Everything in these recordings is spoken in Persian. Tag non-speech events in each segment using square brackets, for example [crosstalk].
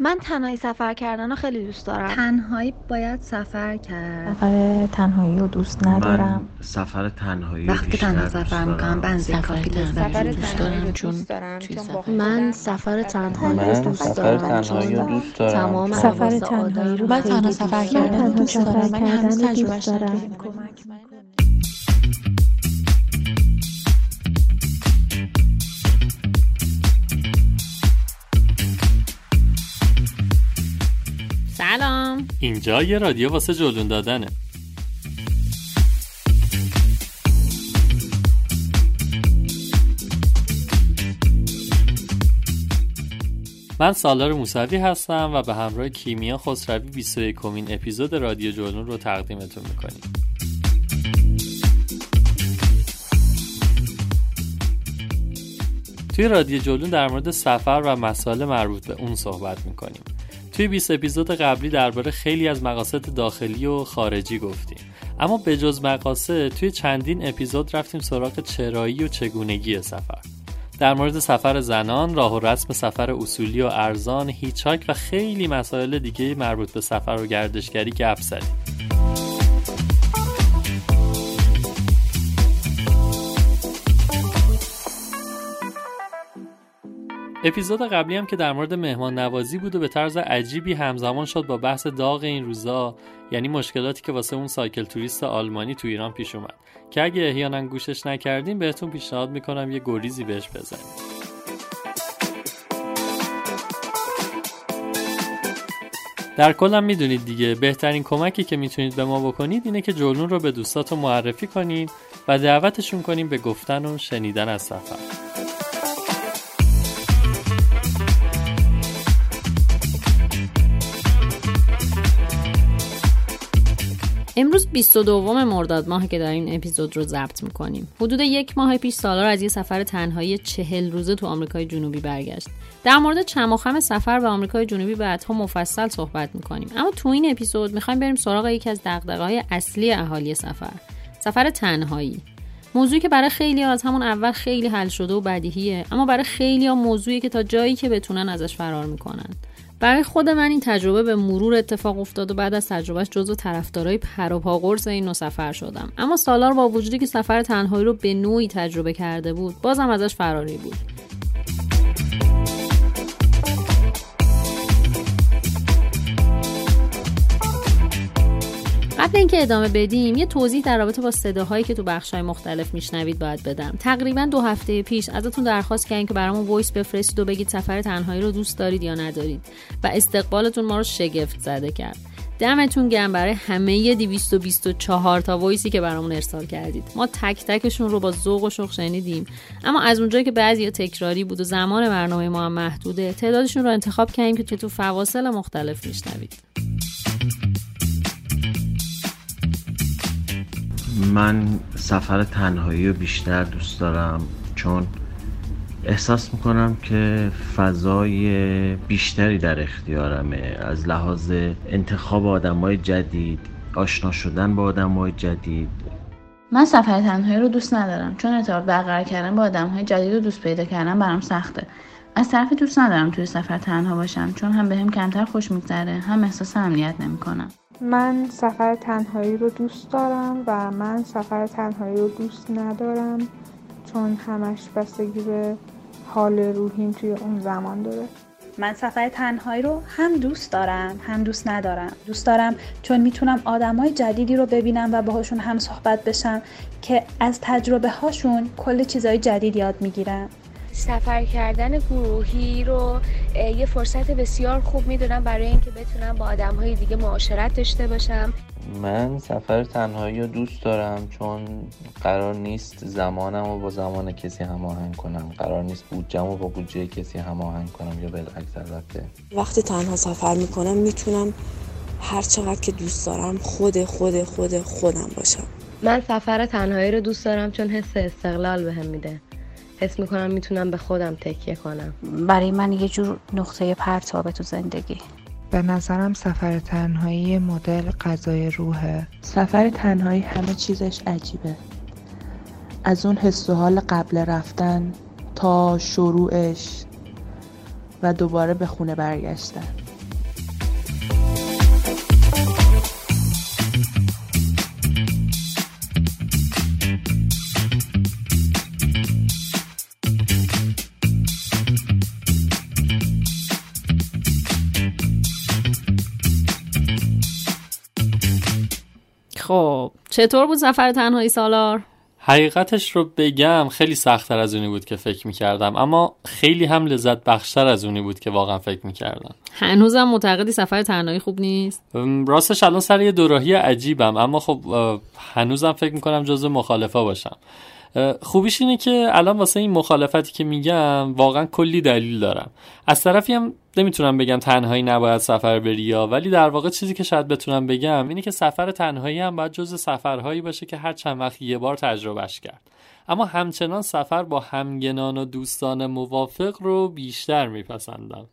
من تنهایی سفر کردن رو خیلی دوست دارم تنهایی باید سفر کرد سفر تنهایی رو دوست ندارم من سفر تنهایی رو وقتی تنها سفر. می‌کنم بنزین سفر کافی تنهایی لذت. دوست دارم چون من سفر تنهایی رو من دوست سفر دارم تنهایی رو چون دوست دارم تمام سفر تنهایی رو من خیلی تنها دوست سفر دارم. کردن رو دوست سفر دارم هنوز رو تجربهش دوست دارم. نکردم اینجا یه رادیو واسه جلون دادنه. من سالار موسوی هستم و به همراه کیمیا خسروی 21 کمین اپیزود رادیو جلون رو تقدیمتون می‌کنیم. توی رادیو جلون در مورد سفر و مسائل مربوط به اون صحبت می‌کنیم. توی 20 اپیزود قبلی درباره خیلی از مقاصد داخلی و خارجی گفتیم اما به جز مقاصد توی چندین اپیزود رفتیم سراغ چرایی و چگونگی سفر در مورد سفر زنان، راه و رسم سفر اصولی و ارزان، هیچاک و خیلی مسائل دیگه مربوط به سفر و گردشگری گپ زدیم. اپیزود قبلی هم که در مورد مهمان نوازی بود و به طرز عجیبی همزمان شد با بحث داغ این روزا یعنی مشکلاتی که واسه اون سایکل توریست آلمانی تو ایران پیش اومد. که اگه احیانا گوشش نکردیم بهتون پیشنهاد می‌کنم یه گریزی بهش بزنید در کلم می‌دونید دیگه بهترین کمکی که می‌تونید به ما بکنید اینه که جلون رو به دوستاتون معرفی کنید و دعوتشون کنیم به گفتن و شنیدن از سفر. امروز 22 مرداد ماه که داریم اپیزود رو ضبط می‌کنیم. حدود یک ماه پیش سالار از یه سفر تنهایی چهل روزه تو آمریکای جنوبی برگشت. در مورد چماخم سفر به آمریکای جنوبی بعدها مفصل صحبت می‌کنیم. اما تو این اپیزود می‌خوایم بریم سراغ یکی از دغدغه‌های اصلی اهالی سفر سفر تنهایی. موضوعی که برای خیلی از همون اول خیلی حل شده و بدیهیه اما برای خیلی موضوعی که تا جایی که بتونن ازش فرار می‌کنن. برای خود من این تجربه به مرور اتفاق افتاد و بعد از تجربهش جزو طرفدارای پر و این نوع سفر شدم. اما سالار با وجودی که سفر تنهایی رو به نوعی تجربه کرده بود بازم ازش فراری بود. قبل اینکه ادامه بدیم یه توضیح در رابطه با صداهایی که تو بخش‌های مختلف میشنوید باید بدم. تقریبا دو هفته پیش ازتون درخواست کردیم که برامون وایس بفرستید و بگید سفر تنهایی رو دوست دارید یا ندارید و استقبالتون ما رو شگفت زده کرد. دمتون گرم برای همه 224 تا وایسی که برامون ارسال کردید. ما تک تکشون رو با ذوق و شوق شنیدیم. اما از اونجایی که بعضی تکراری بود و زمان برنامه ما هم محدوده تعدادشون رو انتخاب کردیم که تو فواصل مختلف میشنوید. من سفر تنهایی رو بیشتر دوست دارم چون احساس می‌کنم که فضای بیشتری در اختیارمه. از لحاظ انتخاب آدم جدید آشنا شدن با آدم های جدید. من سفر تنهایی رو دوست ندارم چون ارتباط برقرار کردن با آدم های جدید رو دوست پیدا کردن برام سخته. از طرفی دوست ندارم توی سفر تنها باشم چون هم بهم کمتر خوش میگذره هم احساس امنیت نمی‌کنم. من سفر تنهایی رو دوست دارم و من سفر تنهایی رو دوست ندارم چون همش بستگی به حال روحیم توی اون زمان داره. من سفر تنهایی رو هم دوست دارم هم دوست ندارم. دوست دارم چون می‌تونم آدمای جدیدی رو ببینم و باهاشون هم صحبت بشم که از تجربه هاشون کل چیزای جدید یاد می‌گیرم. سفر کردن گروهی رو یه فرصت بسیار خوب می‌دونم برای اینکه بتونم با آدم های دیگه معاشرت داشته باشم. من سفر تنهایی رو دوست دارم چون قرار نیست زمانم رو با زمان کسی هماهنگ کنم. قرار نیست بودجم رو با بودجه کسی هماهنگ کنم یا بالعکس البته. وقتی تنها سفر می‌کنم می‌تونم هر چقدر که دوست دارم خود خود خود خودم باشم. من سفر تنهایی رو دوست دارم چون حس استقلال بهم میده. حس می‌کنم می‌تونم به خودم تکیه کنم. برای من یه جور نقطه پرتابه تو زندگی. به نظرم سفر تنهایی مدل غذای روحه. سفر تنهایی همه چیزش عجیبه. از اون حس و حال قبل رفتن تا شروعش و دوباره به خونه برگشتن. خب چطور بود سفر تنهایی سالار؟ حقیقتش رو بگم خیلی سختتر از اونی بود که فکر می‌کردم اما خیلی هم لذت بخشتر از اونی بود که واقعا فکر می‌کردم هنوزم معتقدی سفر تنهایی خوب نیست؟ راستش الان سر یه دوراهی عجیبم اما خب هنوزم فکر می‌کنم جزو مخالفه باشم خوبیش اینه که الان واسه این مخالفتی که میگم واقعا کلی دلیل دارم از طرفی هم نمی‌تونم بگم تنهایی نباید سفر بری یا ولی در واقع چیزی که شاید بتونم بگم اینه که سفر تنهایی هم باید جز سفرهایی باشه که هر چند وقت یه بار تجربهش کرد. اما همچنان سفر با همگنان و دوستان موافق رو بیشتر میپسندم.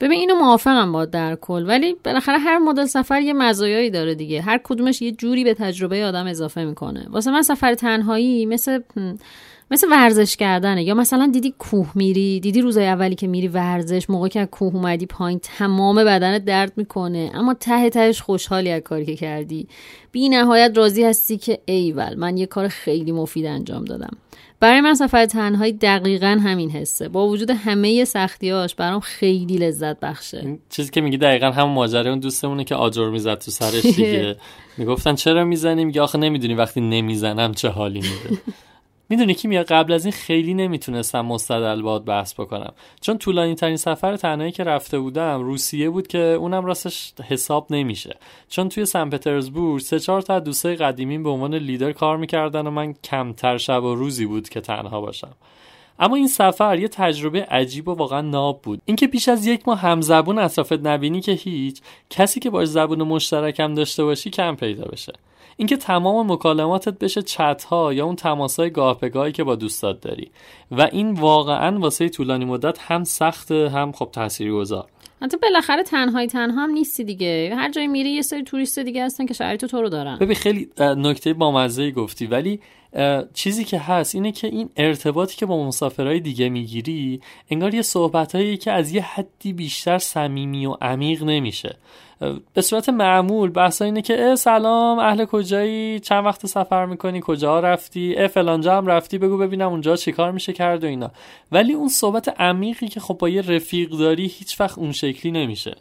ببین اینو موافقم با در کل ولی بالاخره هر مدل سفر یه مزایایی داره دیگه. هر کدومش یه جوری به تجربه آدم اضافه می‌کنه. واسه من سفر تنهایی مثل مثل ورزش کردنه. یا مثلا دیدی کوه میری؟ دیدی روزای اولی که میری ورزش موقع که کوه اومدی پایین تمام بدنت درد می‌کنه. اما ته تهش خوشحالی از کاری که کردی. بی نهایت راضی هستی که ایول من یه کار خیلی مفید انجام دادم. برای من سفر تنهایی دقیقا همین حسه. با وجود همه سختیاش برام خیلی لذت بخشه. چیزی که میگی دقیقا همون ماجرا اون دوستمونه که آجر می‌زد تو سرش دیگه. [laughs] می‌گفتن چرا می‌زنیم میگه آخه نمی‌دونی وقتی نمی‌زنم چه حالی میده. می‌دونی کی میاد قبل از این خیلی نمی‌تونستم مستدل باد بحث بکنم. چون طولانی ترین سفر تنهایی که رفته بودم روسیه بود که اونم راستش حساب نمیشه. چون توی سن پترزبورگ سه چهار تا دوستای قدیمیم به عنوان لیدر کار می‌کردن و من کمتر شب و روزی بود که تنها باشم. اما این سفر یه تجربه عجیب و واقعا ناب بود. اینکه پیش از یک ماه همزبون اطرافت نبینی که هیچ کسی که باش زبون مشترکم داشته باشی کم پیدا بشه. اینکه تمام مکالماتت بشه چت ها یا اون تماسای گاه به گاهی که با دوستات داری. و این واقعا واسه طولانی مدت هم سخت هم خب گذار حتی بالاخره تنهایی تنها هم نیستی دیگه. هر جایی میری یه سری توریست دیگه هستن که شرایط تو رو دارن. ببین خیلی نکته بامزه گفتی. ولی چیزی که هست اینه که این ارتباطی که با مسافرهای دیگه می‌گیری انگار یه صحبتهایی که از یه حدی بیشتر صمیمی و عمیق نمیشه. به صورت معمول بحث اینه که اه سلام اهل کجایی؟ چند وقت سفر می‌کنی؟ کجا رفتی؟ اه فلانجا هم رفتی؟ بگو ببینم اونجا چیکار میشه کرد و اینا. ولی اون صحبت عمیقی که خب با یه رفیق داری هیچ وقت اون شکلی نمیشه.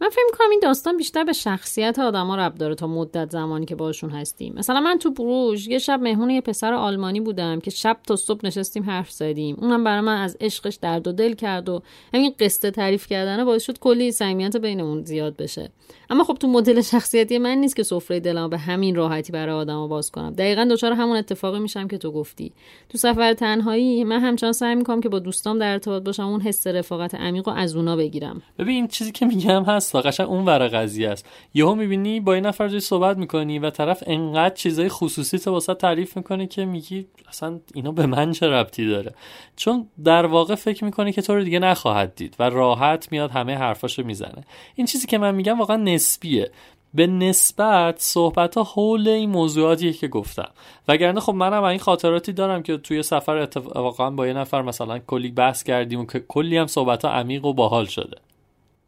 من فکر می‌کنم این داستان بیشتر به شخصیت آدما رب داره تا مدت زمانی که باشون هستیم. مثلا من تو بروژ یه شب مهمون یه پسر آلمانی بودم که شب تا صبح نشستیم حرف زدیم. اونم برای من از عشقش درد و دل کرد و همین قصه تعریف کردنه باعث شد کلی صمیمیت بینمون زیاد بشه. اما خب تو مدل شخصیتی من نیست که سفره دلم به همین راحتی برای آدما باز کنم. دقیقا دچار همون اتفاقی میشم که تو گفتی. تو سفر تنهایی من همچنان سعی می‌کنم که با دوستام در ارتباط باشم اون حس رفاقت عمیق و از اونا بگیرم. ببین چیزی که میگم هست قشنگ اون ور قضیه است. یهو می‌بینی با این نفر صحبت می‌کنی و طرف انقدر چیزای خصوصی تو واسه تعریف می‌کنه که میگی اصلا اینا به من چه ربطی داره؟ چون در واقع فکر می‌کنه که تو رو دیگه نخواهد دید و راحت میاد همه حرفاشو می‌زنه. این چیزی که من میگم واقعا نسبیه. به نسبت صحبت ها حول این موضوعاتیه که گفتم. وگرنه خب منم این خاطراتی دارم که توی سفر اتفاقا با یه نفر مثلا کلی بحث کردیم و که کلی هم صحبت ها عمیق و باحال شده.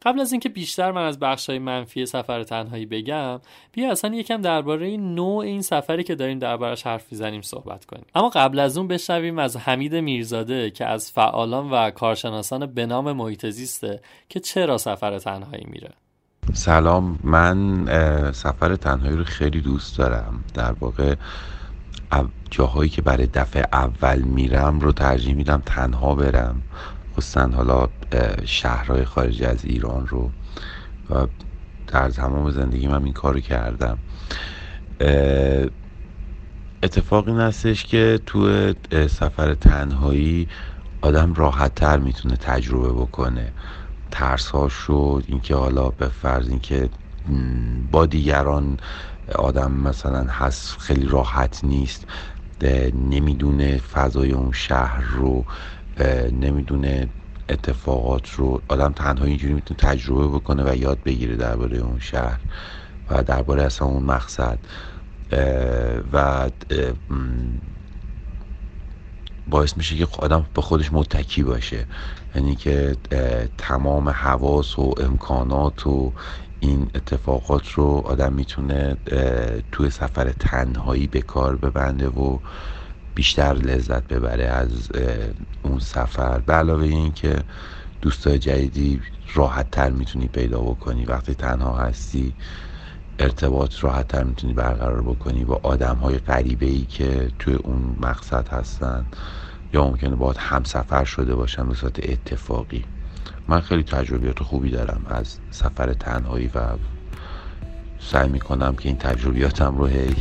قبل از اینکه بیشتر من از بخش های منفی سفر تنهایی بگم بیا اصلا یکم درباره نوع این سفری که داریم دربارش حرف می‌زنیم صحبت کنیم. اما قبل از اون بشنویم از حمید میرزاده که از فعالان و کارشناسان به نام محیط زیسته که چرا سفر تنهایی میره. سلام من سفر تنهایی رو خیلی دوست دارم. در واقع جاهایی که برای دفعه اول میرم رو ترجیح میدم تنها برم. خصوصا حالا شهرهای خارج از ایران رو و در تمام زندگی من این کارو کردم. اتفاق این هستش که تو سفر تنهایی آدم راحت تر می‌تونه تجربه بکنه. ترس شد اینکه حالا به فرض اینکه با دیگران آدم مثلا هست خیلی راحت نیست نمی‌دونه فضای اون شهر رو نمی‌دونه اتفاقات رو آدم تنها اینجوری می‌تونه تجربه بکنه و یاد بگیره درباره اون شهر و درباره اصلا اون مقصد. و باعث میشه که آدم به خودش متکی باشه. یعنی که تمام حواس و امکانات و این اتفاقات رو آدم می‌تونه توی سفر تنهایی به کار ببنده و بیشتر لذت ببره از اون سفر. به علاوه این که دوستای جدیدی راحت تر می‌تونی پیدا بکنی. وقتی تنها هستی ارتباط راحت تر می‌تونی برقرار بکنی با آدم های غریبه ای که توی اون مقصد هستن. یا ممکنه باید همسفر شده باشن به صورت اتفاقی. من خیلی تجربیات خوبی دارم از سفر تنهایی و سعی می‌کنم که این تجربیاتم رو هی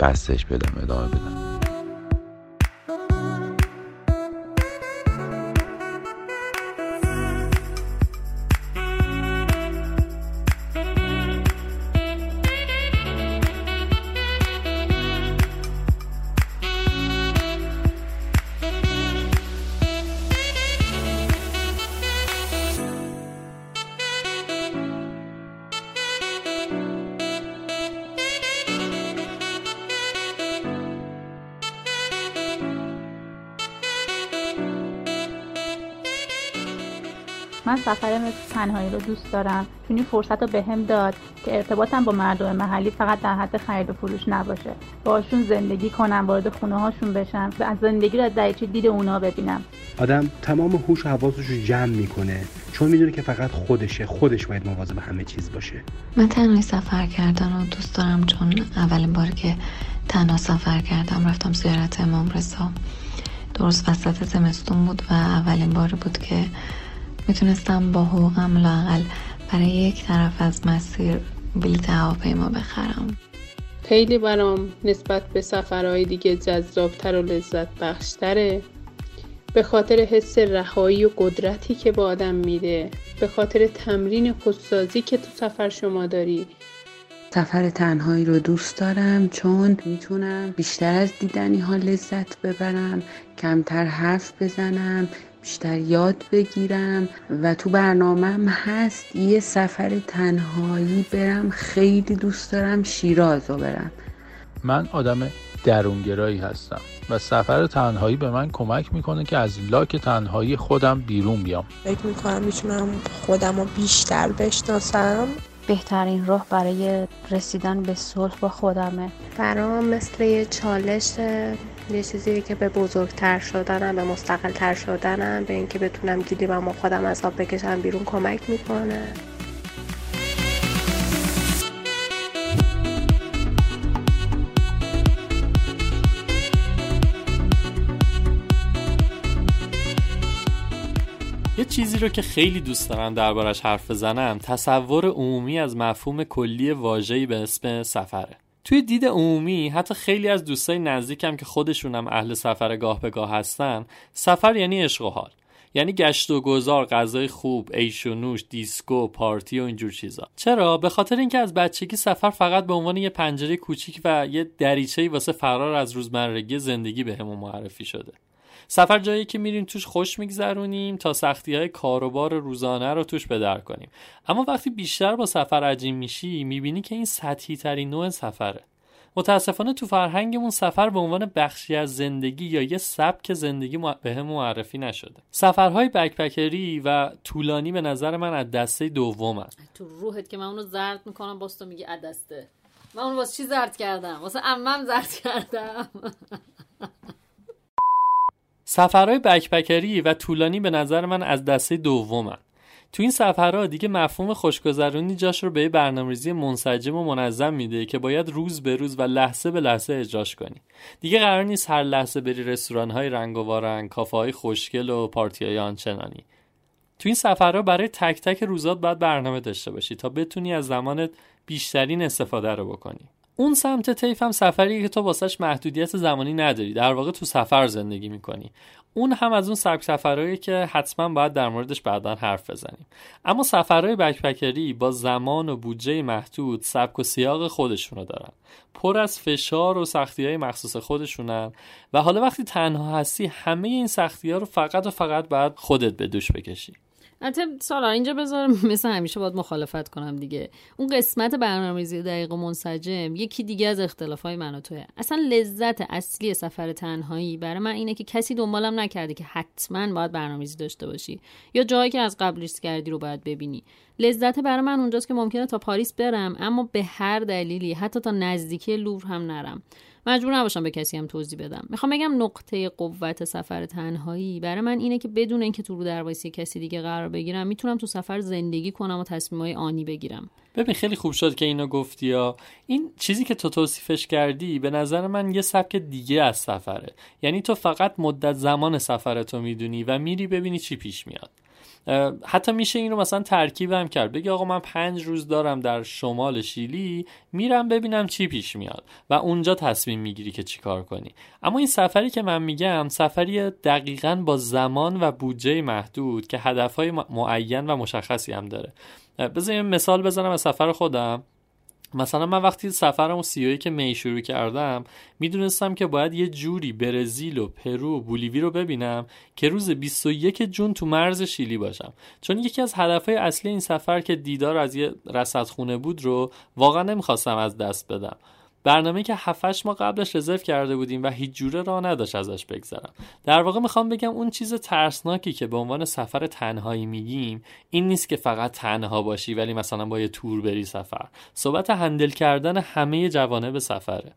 بستش بدم ادامه بدم. رو دوست دارم. چون این فرصت رو بهم داد که ارتباطم با مردم محلی فقط در حد خرید و فروش نباشه. باشون زندگی کنم وارد خونه هاشون بشم و از زندگی رو از دریچه دید اونا ببینم. آدم تمام هوش و حواسش رو جمع می‌کنه. چون می‌دونه که فقط خودشه. خودش باید مواظب همه چیز باشه. من تنهایی سفر کردن رو دوست دارم چون اولین بار که تنها سفر کردم رفتم زیارت امام رضا درست وسط زمستون بود و اولین بار بود که می‌تونستم با حقوقم لاقل برای یک طرف از مسیر بلیت هواپیما بخرم. خیلی برام نسبت به سفرهای دیگه جذابتر و لذت بخشتره به خاطر حس رهایی و قدرتی که با آدم میده. به خاطر تمرین خودسازی که تو سفر شما داری. سفر تنهایی رو دوست دارم چون می‌تونم بیشتر از دیدنی ها لذت ببرم کمتر حرف بزنم بیشتر یاد بگیرم و تو برنامهم هست یه سفر تنهایی برم خیلی دوست دارم شیراز رو برم. من آدم درونگرایی هستم و سفر تنهایی به من کمک می‌کنه که از لاک تنهایی خودم بیرون بیام. فکر می‌کنم می‌تونم خودم رو بیشتر بشناسم. بهترین راه برای رسیدن به صلح با خودمه. برام مثل یه چالش یه چیزی که به بزرگتر شدنم به مستقلتر شدنم به اینکه بتونم گیلیمم و خودم از آب بکشم بیرون کمک می‌کنه. یه چیزی رو که خیلی دوست دارم دربارش حرف بزنم تصور عمومی از مفهوم کلی واژه‌ای به اسم سفره. توی دید عمومی حتی خیلی از دوستای نزدیکم که خودشونم اهل سفر گاه به گاه هستن سفر یعنی عشق و حال. یعنی گشت و گذار غذای خوب ایش و نوش دیسکو پارتی و اینجور چیزا. چرا؟ به خاطر اینکه از بچگی سفر فقط به عنوان یه پنجره کوچیک و یه دریچه‌ای واسه فرار از روزمرگی زندگی بهمون معرفی شده. سفر جایی که میریم توش خوش میگذرونیم تا سختی های کاروبار روزانه رو توش بدر کنیم. اما وقتی بیشتر با سفر عجیم میشی می‌بینی که این سطحی ترین نوع سفره. متاسفانه تو فرهنگمون سفر به عنوان بخشی از زندگی یا یه سبک زندگی به معرفی نشده. سفرهای بکپکری و طولانی به نظر من از دسته دوم هست. تو روحت که من اونو زرد می‌کنم باز تو میگی از دسته. من اونو واسه چی زرد کردم؟ واسه امم زرد کردم. [laughs] سفرهای بکپکری و طولانی به نظر من از دسته دومن. تو این سفرها دیگه مفهوم خوشگذرونی جاش رو به یه برنامه‌ریزی منسجم و منظم میده که باید روز به روز و لحظه به لحظه اجراش کنی. دیگه قرار نیست هر لحظه بری رستوران های رنگ و وارنگ کافه های خوشگل و پارتی های آنچنانی. تو این سفرها برای تک تک روزات باید برنامه داشته باشی تا بتونی از زمانت بیشترین استفاده رو بکنی. اون سمت طیف هم سفری که تو واسش محدودیت زمانی نداری. در واقع تو سفر زندگی می‌کنی. اون هم از اون سبک سفرهایی که حتما باید در موردش بعدا حرف بزنیم. اما سفرهای بکپکری با زمان و بودجه محدود سبک و سیاق خودشونو دارن. پر از فشار و سختی های مخصوص خودشونن و حالا وقتی تنها هستی همه این سختی ها رو فقط و فقط باید خودت به دوش بکشی. البته سالا اینجا بذار [laughs] مثل همیشه باید مخالفت کنم دیگه. اون قسمت برنامه‌ریزی دقیق و منسجم یکی دیگه از اختلافای من و توه. اصلا لذت اصلی سفر تنهایی برای من اینه که کسی دنبالم نکرده که حتما باید برنامه‌ریزی داشته باشی یا جایی که از قبل کردی رو باید ببینی. لذت برای من اونجاست که ممکنه تا پاریس برم اما به هر دلیلی حتی تا نزدیکی لور هم نرم. مجبور نباشم به کسی هم توضیح بدم. می‌خوام بگم نقطه قوت سفر تنهایی. برای من اینه که بدون اینکه تو رو در کسی دیگه قرار بگیرم می‌تونم تو سفر زندگی کنم و تصمیمای آنی بگیرم. ببین خیلی خوب شد که اینو گفتی یا این چیزی که تو توصیفش کردی به نظر من یه سبک دیگه از سفره. یعنی تو فقط مدت زمان سفرتو می‌دونی و میری ببینی چی پیش میاد. حتی میشه این رو مثلا ترکیب هم کرد. بگی آقا من پنج روز دارم در شمال شیلی میرم ببینم چی پیش میاد و اونجا تصمیم می‌گیری که چی کار کنی. اما این سفری که من میگم سفری دقیقا با زمان و بودجه محدود که هدفهای معین و مشخصی هم داره. بذار مثال بزنم از سفر خودم. مثلا من وقتی سفرم و سیایی که می شروع کردم می‌دونستم که باید یه جوری برزیل و پرو و بولیوی رو ببینم که روز 21 جون تو مرز شیلی باشم. چون یکی از هدفهای اصلی این سفر که دیدار از یه رصدخونه بود رو واقعا نمی‌خواستم از دست بدم. برنامه که 7 ما قبلش رزرو کرده بودیم و هیچ جوره راه نداشت ازش بگذرم. در واقع می‌خوام بگم اون چیز ترسناکی که به عنوان سفر تنهایی میگیم این نیست که فقط تنها باشی ولی مثلا با یه تور بری سفر. صحبت هندل کردن همه جوانب سفره.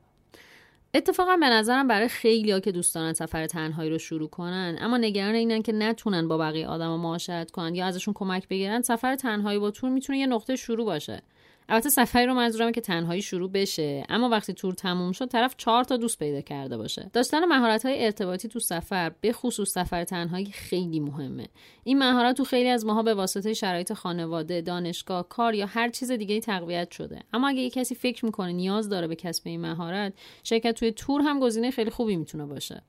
اتفاقا به نظرم برای خیلی ها که دوست دارن سفر تنهایی رو شروع کنن اما نگران اینن که نتونن با بقیه آدم معاشرت کنن یا ازشون کمک بگیرن سفر تنهایی با تور می‌تونه یه نقطه شروع باشه. البته سفری رو منظورم که تنهایی شروع بشه اما وقتی تور تموم شد طرف چهار تا دوست پیدا کرده باشه. داشتن مهارت های ارتباطی تو سفر به خصوص سفر تنهایی خیلی مهمه. این مهارت تو خیلی از ماها به واسطه شرایط خانواده دانشگاه کار یا هر چیز دیگه تقویت شده. اما اگه یه کسی فکر می‌کنه نیاز داره به کسب این مهارت شرکت توی تور هم گزینه خیلی خوبی می‌تونه باشه.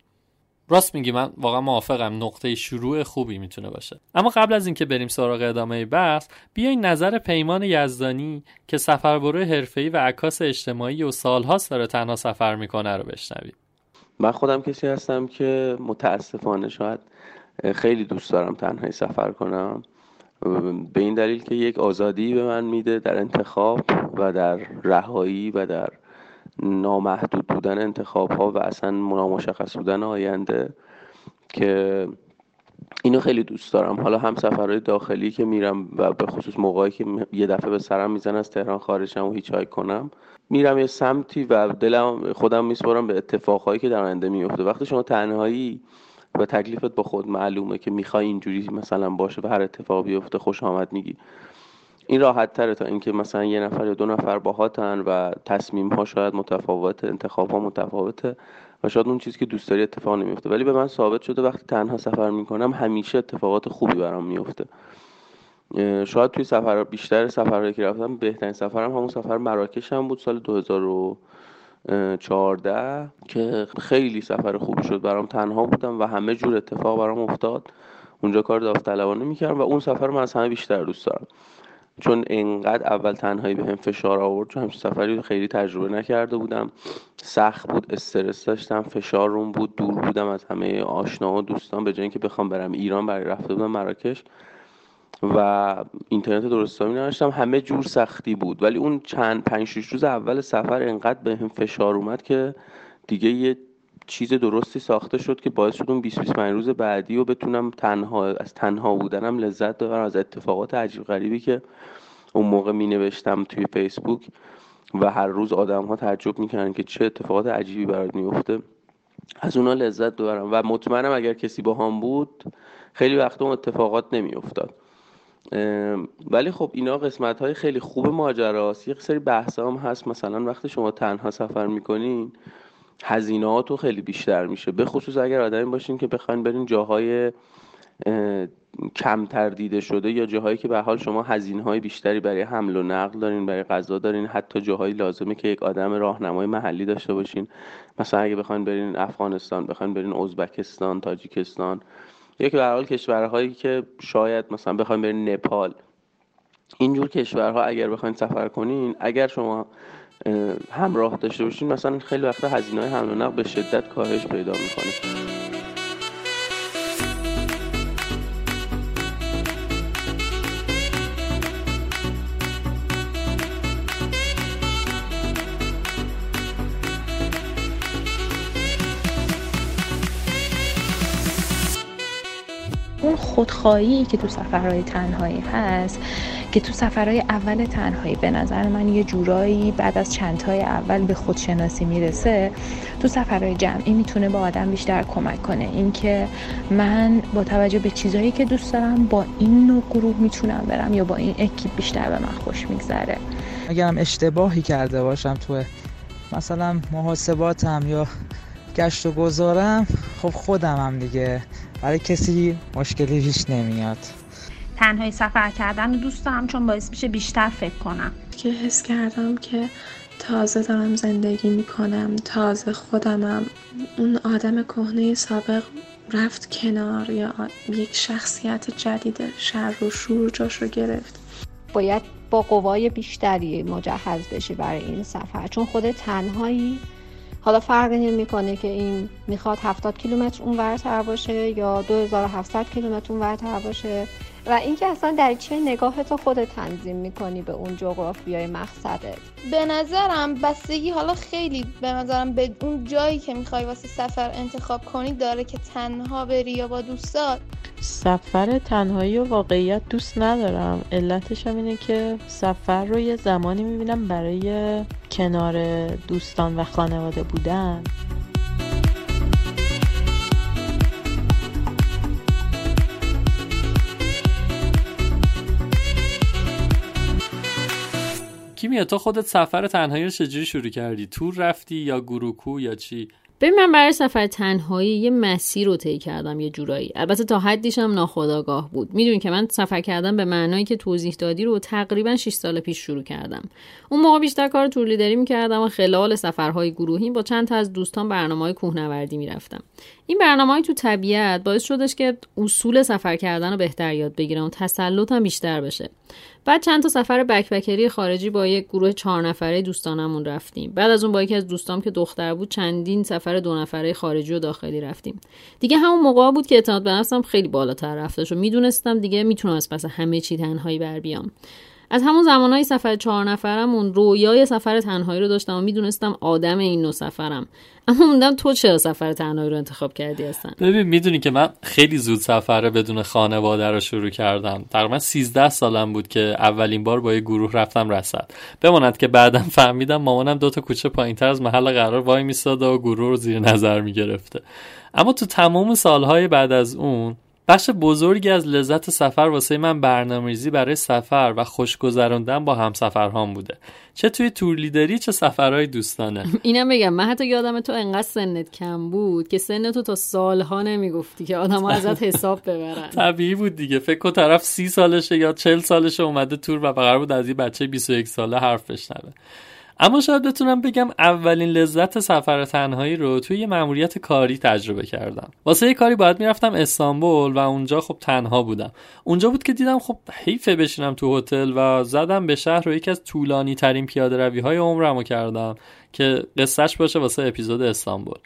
راست میگی من واقعا موافقم. نقطه شروع خوبی می‌تونه باشه. اما قبل از اینکه بریم سراغ ادامه بحث بیاین نظر پیمان یزدانی که سفربرو حرفه‌ای و عکاس اجتماعی و سالهاست داره تنها سفر می‌کنه رو بشنوید. من خودم کسی هستم که متاسفانه شاید خیلی دوست دارم تنهایی سفر کنم. به این دلیل که یک آزادی به من میده در انتخاب و در رهایی و در نامحدود بودن انتخاب ها و اصلا نامشخص بودن آینده که اینو خیلی دوست دارم. حالا هم سفرهای داخلی که میرم و به خصوص موقعی که یه دفعه به سرم میزن از تهران خارجم و هیچ کنم میرم یه سمتی و دلم خودم میسپارم به اتفاقهایی که در آینده میفته وقتی شما تنهایی و تکلیفت با خود معلومه که می‌خوای اینجوری مثلا باشه و هر اتفاق بیفته خوش آمد میگی. این راحت تره تا اینکه مثلا یه نفر یا دو نفر باهاتن و تصمیم ها شاید متفاوت انتخاب ها متفاوته و شاید اون چیزی که دوست داری اتفاق نمیفته. ولی به من ثابت شده وقتی تنها سفر می‌کنم همیشه اتفاقات خوبی برام میفته شاید توی سفر بیشتر سفرهایی که رفتم بهترین سفرم همون سفر مراکش هم بود سال 2014 که خیلی سفر خوبی شد برام. تنها بودم و همه جور اتفاق برام افتاد. اونجا کار داوطلبانه می‌کردم و اون سفر من از همه بیشتر دوست دارم. چون انقدر اول تنهایی به هم فشار آورد چون همچین سفری خیلی تجربه نکرده بودم. سخت بود استرس داشتم فشار روم بود دور بودم از همه آشنا و دوستان به جای اینکه بخوام برم ایران برای رفته بودم مراکش. و اینترنت درست حسابی نداشتم همه جور سختی بود. ولی اون چند پنج شش روز اول سفر انقدر به هم فشار اومد که دیگه یه چیز درستی ساخته شد که باعث شد اون 20 25 روز بعدی و بتونم تنها از تنها بودنم لذت ببرم از اتفاقات عجیب غریبی که اون موقع می نوشتم توی فیسبوک و هر روز آدم ها تعجب می‌کنن که چه اتفاقات عجیبی برات میفته از اونا لذت ببرم و مطمئنم اگر کسی با هم بود خیلی وقت اون اتفاقات نمیافتاد. ولی خب اینا قسمت های خیلی خوب ماجراست. یه سری بحث هم هست. مثلا وقتی شما تنها سفر می‌کنین هزینهاتو خیلی بیشتر میشه. به خصوص اگر آدمی باشین که بخواین برین جاهای کمتر دیده شده یا جاهایی که به حال شما هزینه های بیشتری برای حمل و نقل دارین برای غذا دارین حتی جاهایی لازمه که یک آدم راهنمای محلی داشته باشین. مثلا اگه بخواین برین افغانستان بخواین برین ازبکستان تاجیکستان یا که به حال کشورهایی که شاید مثلا بخواین برین نپال. اینجور کشورها اگر بخواین سفر کنین اگر شما همراه داشته باشین مثلا خیلی وقتا هزینه های حمل و نقل به شدت کاهش پیدا می‌کنه. اون خودخواهی که تو سفرهای تنهایی هست که تو سفرهای اول تنهایی به نظر من یه جورایی بعد از چندهای اول به خودشناسی می‌رسه تو سفرهای جمعی می‌تونه با آدم بیشتر کمک کنه. اینکه من با توجه به چیزهایی که دوست دارم با این نوع گروه می‌تونم برم یا با این اکیپ بیشتر به من خوش میگذره. اگرم اشتباهی کرده باشم تو مثلا محاسباتم یا گشت و گذارم خب خودم هم دیگه. برای کسی مشکلی پیش نمیاد. تنهایی سفر کردن دوست دارم چون باعث میشه بیشتر فکر کنم. که حس کردم که تازه دارم زندگی می‌کنم تازه خودمم. اون آدم کهنه سابق رفت کنار یا یک شخصیت جدید شر و شور جاش رو گرفت. باید با قوای بیشتری مجهز بشی برای این سفر. چون خود تنهایی حالا فرقی نمی‌کنه که این می‌خواد 70 کیلومتر اون ورتر باشه یا 2700 کیلومتر اون ورتر باشه. و اینکه اصلا در چه نگاه تو خودت تنظیم می‌کنی به اون جغرافیای مقصدت؟ به نظرم بستگی حالا خیلی به نظرم به اون جایی که می‌خوای واسه سفر انتخاب کنی داره که تنها بری یا با دوستات. سفر تنهایی و واقعیت دوست ندارم. علتش هم اینه که سفر رو یه زمانی می‌بینم برای کنار دوستان و خانواده بودن. کیمیا تو خودت سفر تنهایی رو چجوری شروع کردی؟ تور رفتی یا گروکو یا چی؟ ببین من برای سفر تنهایی یه مسیر رو طی کردم یه جورایی. البته تا حدیش هم بود. می‌دونی که من سفر کردم به معنایی که توضیح دادی رو تقریبا 6 سال پیش شروع کردم. اون موقع بیشتر کار تور لیدری می‌کردم و خلال سفرهای گروهی با چند تا از دوستان برنامه های کوهنوردی می‌رفتم. این برنامه تو طبیعت باعث شدش که اصول سفر کردن رو بهتر یاد بگیرم و تسلطم بیشتر بشه. بعد چند تا سفر بکپکری خارجی با یک گروه چهار نفره دوستانمون رفتیم. بعد از اون با یکی از دوستام که دختر بود چندین سفر دو نفره خارجی و داخلی رفتیم. دیگه همون موقع بود که اعتماد به نفسم خیلی بالاتر رفته شد می‌دونستم دیگه می‌تونم از پس همه چی تنهایی بر بیام. از همون زمانهای سفر چهار نفرمون رویای سفر تنهایی رو داشتم و می‌دونستم آدم این نوع سفرم. اما موندم تو چرا سفر تنهایی رو انتخاب کردی هستن ببین می‌دونی که من خیلی زود سفره بدون خانواده رو شروع کردم. تقریبا 13 سالم بود که اولین بار با یه گروه رفتم رسد بماند که بعدم فهمیدم مامانم دو تا کوچه پایینتر از محل قرار وای میستاده و گروه رو زیر نظر می‌گرفته. اما تو تمام سالهای بعد از اون بخش بزرگی از لذت سفر واسه من برنامه‌ریزی برای سفر و خوش گذراندن با همسفرهام بوده. چه توی تور لیدری چه سفرهای دوستانه. [laughs] اینم بگم من حتی یادم تو انقدر سنت کم بود که سن تو تا سالها نمی‌گفتی که آدم [laughs] ازت حساب ببرن. طبیعی بود دیگه. فکر کن طرف سی سالشه یا چل سالشه اومده تور و قرار بود از یه بچه 21 ساله حرف بشنوه. اما شاید بتونم بگم اولین لذت سفر تنهایی رو توی یه مأموریت کاری تجربه کردم. واسه یه کاری باید می‌رفتم استانبول و اونجا خب تنها بودم. اونجا بود که دیدم خب حیفه بشینم تو هتل و زدم به شهر رو یکی از طولانی ترین پیاده روی های عمرمو کردم که قصهش باشه واسه اپیزود استانبول.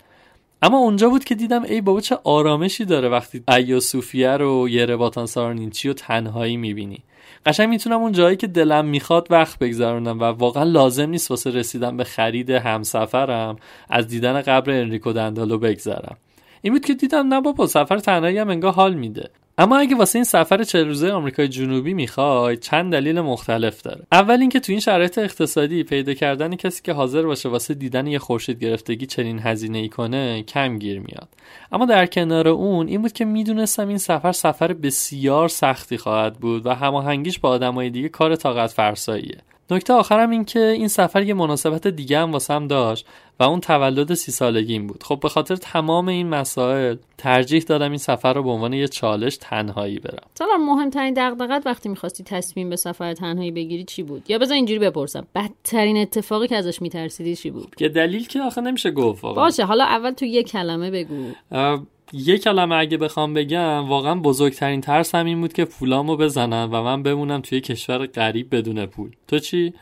اما اونجا بود که دیدم ای بابا چه آرامشی داره وقتی ایا صوفیه رو رباتان سارنینچی و تنهایی می‌بینی. قشنگ می‌تونم اون جایی که دلم می‌خواد وقت بگذرونم و واقعا لازم نیست واسه رسیدن به خرید همسفرم از دیدن قبر انریکو دندالو بگذرم. این بود که دیدم نه بابا سفر تنهایی هم انگار حال میده. اما اگه واسه این سفر چه روزه آمریکای جنوبی می‌خوای چند دلیل مختلف داره. اول اینکه تو این شرایط اقتصادی پیدا کردن کسی که حاضر باشه واسه دیدن یه خورشید گرفتگی چنین هزینه ای کنه کم گیر میاد. اما در کنار اون این بود که می‌دونستم این سفر سفر بسیار سختی خواهد بود و هماهنگیش با آدمای دیگه کار طاقت فرساییه نکته آخرم این که این سفر یه مناسبت دیگه هم واسم داشت. و اون تولد سی سالگیم بود. خب به خاطر تمام این مسائل ترجیح دادم این سفر رو به عنوان یه چالش تنهایی برم. سالار مهمترین دغدغت وقتی می‌خواستی تصمیم به سفر تنهایی بگیری چی بود؟ یا بذار اینجوری بپرسم بدترین اتفاقی که ازش میترسیدی چی بود؟ که دلیل که آخه نمیشه گفت باشه حالا اول تو یه کلمه بگو. یه کلمه اگه بخوام بگم واقعا بزرگترین ترس هم این بود که پولامو بزنن و من بمونم توی کشور غریب بدون پول. تو چی؟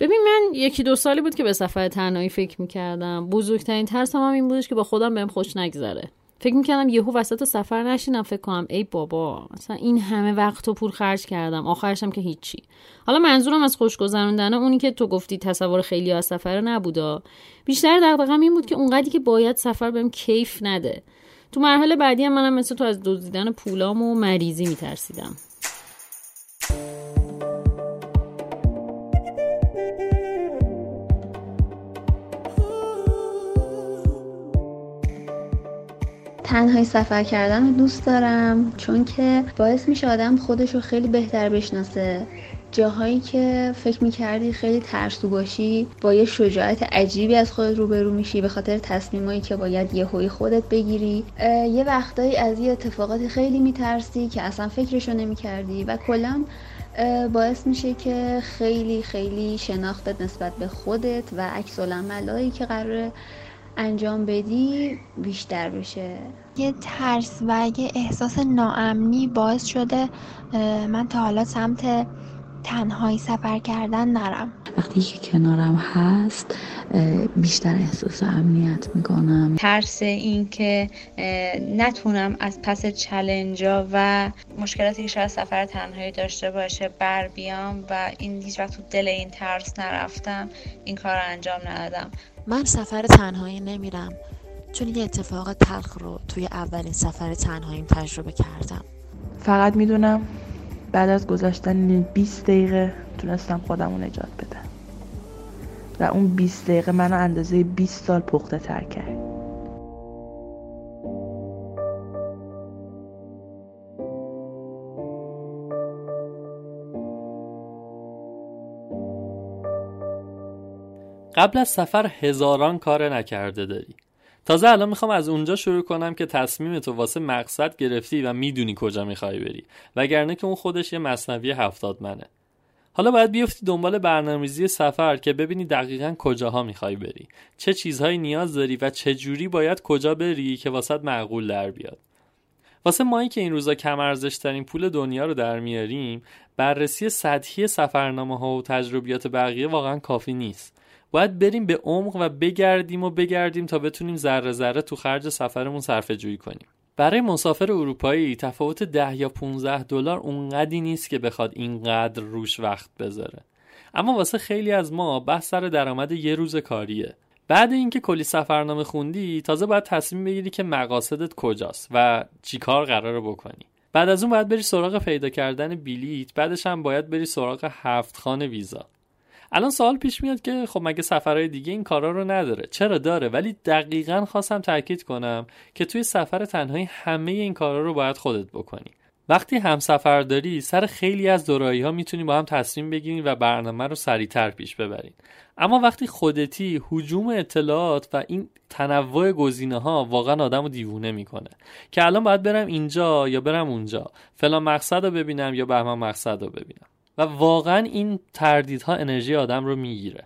ببین من یکی دو سالی بود که به سفر تنهایی فکر می‌کردم. بزرگترین ترس هم, این بودش که با خودم بهم خوش نگذره. فکر می‌کردم یهو وسط سفر نشینم فکر کنم ای بابا مثلا این همه وقت و پول خرج کردم آخرشم که هیچی. حالا منظورم از خوش گذروندن اونی که تو گفتی تصور خیلی از سفر نبودا. بیشتر دغدغه‌م این بود که اونقدری که باید سفر بهم کیف نده. تو مرحله بعدی هم منم مثل تو از دزدیدن پولام و مریضی میترسیدم. تنهایی سفر کردن رو دوست دارم چون که باعث میشه آدم خودش رو خیلی بهتر بشناسه. جاهایی که فکر می‌کردی خیلی ترسو باشی با یه شجاعت عجیبی از خودت روبرو میشی به خاطر تصمیمایی که باید یه هوی خودت بگیری. یه وقتایی از یه اتفاقات خیلی میترسی که اصلا فکرشو نمی‌کردی و کلا باعث میشه که خیلی خیلی شناختت نسبت به خودت و عکس که قراره انجام بدی بیشتر بشه. یه ترس و یه احساس ناامنی باعث شده من تا حالا سمت تنهایی سفر کردن نرم. وقتی که کنارم هست بیشتر احساس امنیت می‌کنم. ترس این که نتونم از پس چلنجا و مشکلاتی که شاید سفر تنهایی داشته باشه بر بیام و این هیچ وقت تو دل این ترس نرفتم این کار رو انجام ندادم. من سفر تنهایی نمیرم چون یه اتفاق تلخ رو توی اولین سفر تنهاییم تجربه کردم. فقط می‌دونم بعد از گذاشتن 20 دقیقه تونستم خودم رو نجات بدم. و اون 20 دقیقه منو اندازه 20 سال پخته تر کرد. قبل از سفر هزاران کار نکرده داری. تازه الان می‌خوام از اونجا شروع کنم که تصمیم تو واسه مقصد گرفتی و می‌دونی کجا می‌خوای بری. وگرنه که اون خودش یه مصنوی هفتاد منه حالا باید بیفتی دنبال برنامه‌ریزی سفر که ببینی دقیقا کجاها می‌خوای بری. چه چیزهایی نیاز داری و چه جوری باید کجا بری که واسط معقول در بیاد. واسه مایی که این روزا کم ارزش پول دنیا رو در میاریم بررسی سطحی سفرنامه ها و تجربیات بقیه واقعا کافی نیست. باید بریم به عمق و بگردیم و بگردیم تا بتونیم ذره ذره تو خرج سفرمون صرفه جویی کنیم. برای مسافر اروپایی تفاوت ده یا 15 دلار اونقدی نیست که بخواد اینقدر روش وقت بذاره. اما واسه خیلی از ما بحث سر درآمد یه روز کاریه. بعد اینکه کلی سفرنامه خوندی تازه باید تصمیم بگیری که مقاصدت کجاست و چیکار قراره بکنی. بعد از اون باید بری سراغ پیدا کردن بلیت بعدش هم باید بری سراغ هفت خانه ویزا. الان سوال پیش میاد که خب مگه سفرهای دیگه این کارا رو نداره؟ چرا داره؟ ولی دقیقا خواستم تاکید کنم که توی سفر تنهایی همه این کارا رو باید خودت بکنی. وقتی هم سفر داری سر خیلی از دورایی ها می‌تونی با هم تصمیم بگیرین و برنامه رو سریعتر پیش ببرین اما وقتی خودتی حجوم اطلاعات و این تنوع گزینه ها واقعا آدم رو دیوونه می‌کنه. که الان باید برم اینجا یا برم اونجا. فلان مقصد رو ببینم یا بهمان مقصد رو ببینم. و واقعا این تردیدها انرژی آدم رو می‌گیره.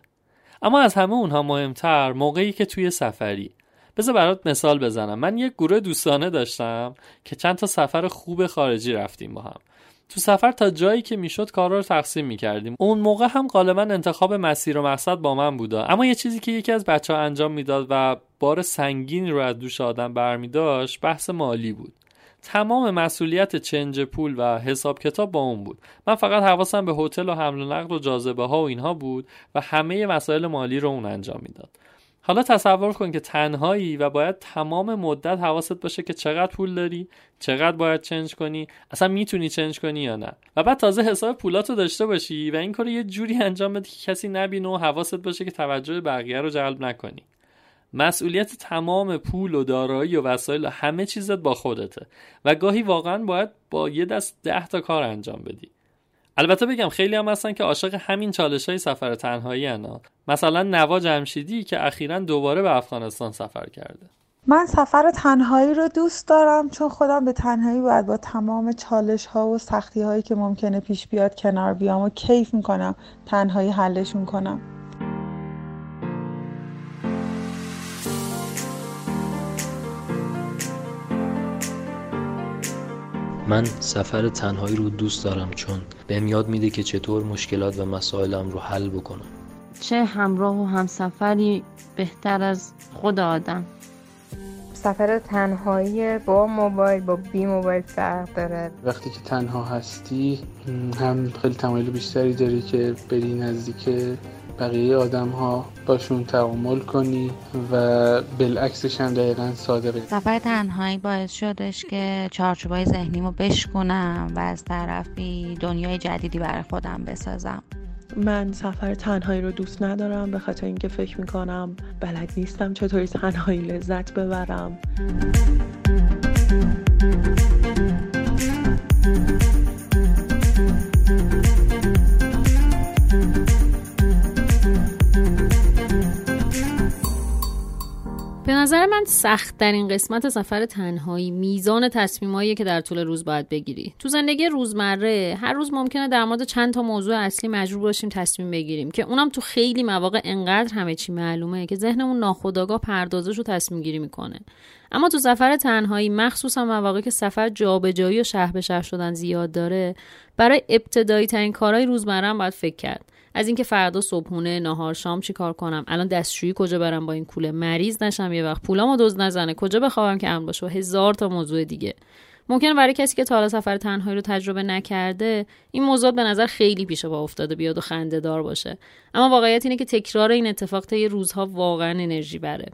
اما از همه اونها مهمتر موقعی که توی سفری. بذار برات مثال بزنم. من یک گروه دوستانه داشتم که چند تا سفر خوب خارجی رفتیم با هم. تو سفر تا جایی که می‌شد کارا رو تقسیم می‌کردیم. اون موقع هم غالبا انتخاب مسیر و مقصد با من بودا. اما یه چیزی که یکی از بچه ها انجام می‌داد و بار سنگینی رو از دوش آدم برمیداشت بحث مالی بود. تمام مسئولیت چنج پول و حساب کتاب با اون بود. من فقط حواسم به هتل و حمل و نقل و جاذبه ها و اینها بود و همه مسائل مالی رو اون انجام می‌داد. حالا تصور کن که تنهایی و باید تمام مدت حواست باشه که چقدر پول داری چقدر باید چنج کنی اصلا می‌تونی چنج کنی یا نه. و بعد تازه حساب پولاتو داشته باشی و این کار یه جوری انجام بدی که کسی نبینه و حواست باشه که توجه بقیه رو جلب نکنی. مسئولیت تمام پول و دارایی و وسایل و همه چیزت با خودته. و گاهی واقعا باید با یه دست ده تا کار انجام بدی. البته بگم خیلی هم هستن که عاشق همین چالش های سفر تنهایی هنا. مثلا نوا جمشیدی که اخیرا دوباره به افغانستان سفر کرده. من سفر تنهایی رو دوست دارم چون خودم به تنهایی باید با تمام چالش ها و سختی هایی که ممکنه پیش بیاد کنار بیام و کیف می‌کنم تنهایی حلشون کنم. من سفر تنهایی رو دوست دارم چون بهم یاد میده که چطور مشکلات و مسائلم رو حل بکنم. چه همراه و همسفری بهتر از خود آدم. سفر تنهایی با موبایل با بی موبایل فرق داره. وقتی که تنها هستی هم خیلی تمایل بیشتری داری که بری نزدیک بقیه آدم ها باشون تعامل کنی و بالعکسش هم دقیقا صادقی. سفر تنهایی باعث شدش که چارچوبای ذهنیمو بشکنم و از طرفی دنیای جدیدی برای خودم بسازم. من سفر تنهایی رو دوست ندارم به خاطر اینکه فکر می‌کنم بلد نیستم چطوری تنهایی لذت ببرم. به نظر من سخت در این قسمت سفر تنهایی میزان تصمیمایی که در طول روز باید بگیری. تو زندگی روزمره هر روز ممکنه در مورد چند تا موضوع اصلی مجبور باشیم تصمیم بگیریم که اونم تو خیلی مواقع انقدر همه چی معلومه که ذهنمون ناخودآگاه پردازش رو تصمیم گیری می‌کنه. اما تو سفر تنهایی مخصوصا مواقعی که سفر جابجایی و شهر به شهر شدن زیاد داره برای ابتدایی ترین کارهای روزمره باید فکر کرد. از اینکه فردا صبحونه نهار شام چی کار کنم؟ الان دستشویی کجا برم با این کوله؟ مریض نشم یه وقت. پولامو دزد نزنه. کجا بخوابم که امن باشه؟ و هزار تا موضوع دیگه. ممکن برای کسی که تا حالا سفر تنهایی رو تجربه نکرده این موضوع به نظر خیلی پیش با افتاده بیاد و خنده دار باشه. اما واقعیت اینه که تکرار این اتفاق یه روزها واقعا انرژی بره.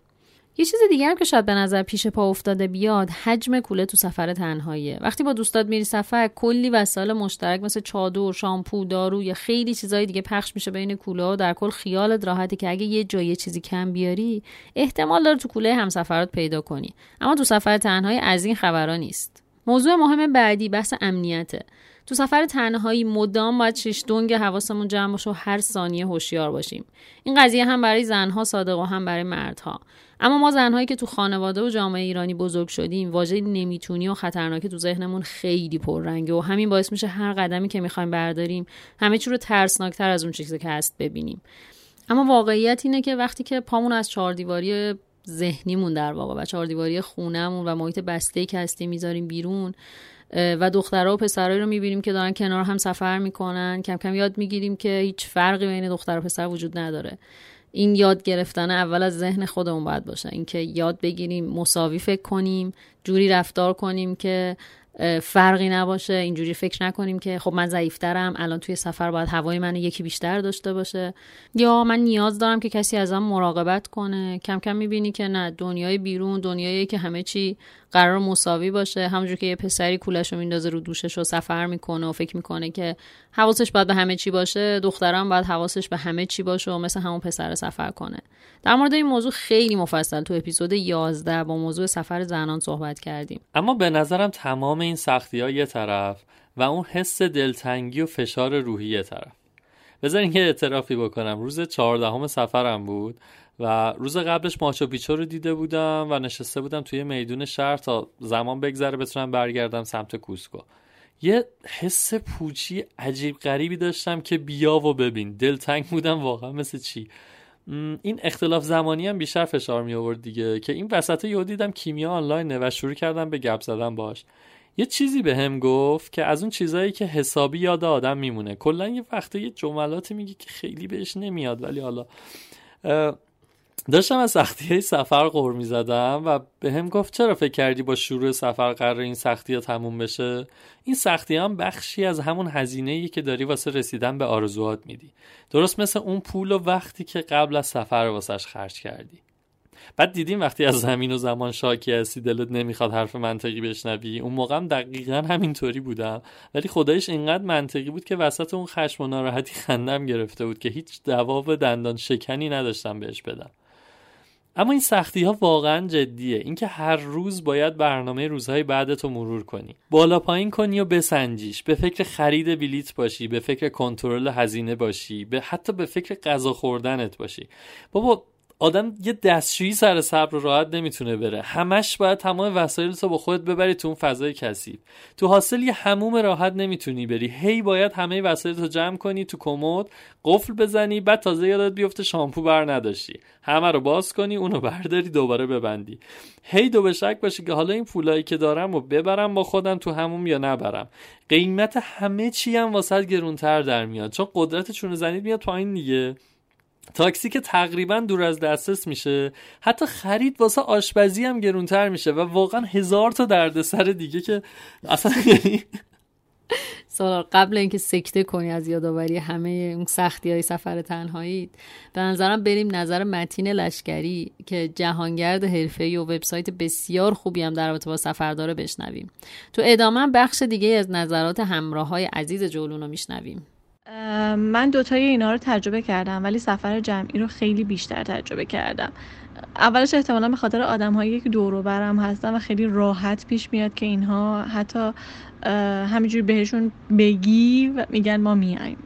یه چیز دیگه هم که شاید به نظر پیش پا افتاده بیاد حجم کوله تو سفر تنهاییه. وقتی با دوستات میری سفر کلی وسایل مشترک مثل چادر شامپو دارو یا خیلی چیزای دیگه پخش میشه بین کوله و در کل خیالت راحتی که اگه یه جایی چیزی کم بیاری احتمال داره تو کوله همسفرات پیدا کنی. اما تو سفر تنهایی از این خبرها نیست. موضوع مهم بعدی بحث امنیته. تو سفر تنهایی مدام باید شش دنگ حواسمون جمع باشه و هر ثانیه هوشیار باشیم. این قضیه هم برای زنها صادق و هم برای مردها. اما ما زنهایی که تو خانواده و جامعه ایرانی بزرگ شدیم واژه نمی‌تونی و خطرناکی تو ذهنمون خیلی پررنگه و همین باعث میشه هر قدمی که می‌خوایم برداریم همه چی رو ترسناکتر از اون چیزی که هست ببینیم. اما واقعیت اینه که وقتی که پامون از چهاردیواری ذهنیمون در واقع و چهاردیواری خونهمون و محیط بسته که هستیم می‌ذاریم بیرون و دخترها و پسرایی رو می‌بینیم که دارن کنار هم سفر می‌کنن کم کم یاد می‌گیریم که هیچ فرقی بین دختر و پسر وجود نداره. این یاد گرفتن اول از ذهن خودمون باید باشه. اینکه یاد بگیریم مساوی فکر کنیم جوری رفتار کنیم که فرقی نباشه اینجوری فکر نکنیم که خب من ضعیفترم الان توی سفر باید هوای من یکی بیشتر داشته باشه. یا من نیاز دارم که کسی ازم مراقبت کنه. کم کم می‌بینی که نه دنیای بیرون دنیایی که همه چی قرار مساوی باشه. همونجور که یه پسری کولش رو میندازه رو دوشش و سفر می‌کنه و فکر می‌کنه که حواسش باید به همه چی باشه دخترم باید حواسش به همه چی باشه و مثل همون پسر سفر کنه. در مورد این موضوع خیلی مفصل تو اپیزود 11 با موضوع سفر زنان صحبت کردیم. اما به نظرم تمام این سختی ها یه طرف و اون حس دلتنگی و فشار روحی یه طرف. بذارین که اعترافی بکنم. روز چهاردهم سفرم بود. و روز قبلش ماچو پیچو رو دیده بودم و نشسته بودم توی میدون شهر تا زمان بگذره بتونم برگردم سمت کوسکو. یه حس پوچی عجیب غریبی داشتم که بیا و ببین. دلتنگ بودم واقعا مثل چی؟ این اختلاف زمانی هم بیشتر فشار می آورد دیگه که این وسط یهو دیدم کیمیا آنلاینه و شروع کردم به گپ زدن باش. یه چیزی به هم گفت که از اون چیزایی که حسابی یاد آدم میمونه. کلا یه وقته یه جملاتی میگه که خیلی بهش نمیاد ولی حالا داشتم از سختی های سفر قور می زدم و به هم گفت چرا فکر کردی با شروع سفر قرار این سختی ها تموم بشه؟ این سختی هم بخشی از همون هزینه که داری واسه رسیدن به آرزوهات میدی. درست مثل اون پول و وقتی که قبل از سفر واسش خرج کردی. بعد دیدیم وقتی از زمین و زمان شاکی هستی دلت نمی‌خواد حرف منطقی بشنوی. اون موقع هم دقیقا همینطوری بودم. ولی خدایش اینقدر منطقی بود که وسط اون خشم و ناراحتی خندم گرفته بود که هیچ دواب دندان شکنی نداشتم بهش بدم. اما این سختی ها واقعا جدیه. اینکه هر روز باید برنامه روزهای بعدت رو مرور کنی. بالا پایین کنی و بسنجیش. به فکر خرید بلیت باشی به فکر کنترل هزینه باشی به حتی به فکر غذا خوردنت باشی. بابا آدم یه دستشویی سر صبر راحت نمی‌تونه بره. همش باید تمام وسایل تو با خودت ببری تو اون فضای کثیف. تو حاصل یه هموم راحت نمی‌تونی بری. هی باید همه وسایل تو جمع کنی تو کمد قفل بزنی بعد تازه یادت بیفته شامپو بر نداشتی. همه رو باز کنی اونو برداری دوباره ببندی. هی دو به شک باشه که حالا این پولایی که دارم و ببرم با خودم تو هموم یا نبرم. قیمت همه چی هم واسه گرونتر در میاد. چون قدرت چونه زنید میاد پایین دیگه. تاکسی که تقریبا دور از دسترس میشه حتی خرید واسه آشپزی هم گرونتر میشه و واقعا هزار تا دردسر دیگه که اصلا [laughs] یعنی سالار قبل اینکه سکته کنی از یادآوری همه اون سختی های سفر تنهایی به نظرم بریم نظر متین لشکری که جهانگرد حرفه‌ای و وبسایت بسیار خوبی هم در رابطه با سفر داره بشنویم. تو ادامه بخش دیگه از نظرات همراه های عزیز جولون رو میشنویم. من دوتای اینا رو تجربه کردم ولی سفر جمعی رو خیلی بیشتر تجربه کردم. اولش احتمالا به خاطر آدم هایی که دور برم هستن و خیلی راحت پیش میاد که اینها حتی همینجوری بهشون بگی و میگن ما میایم.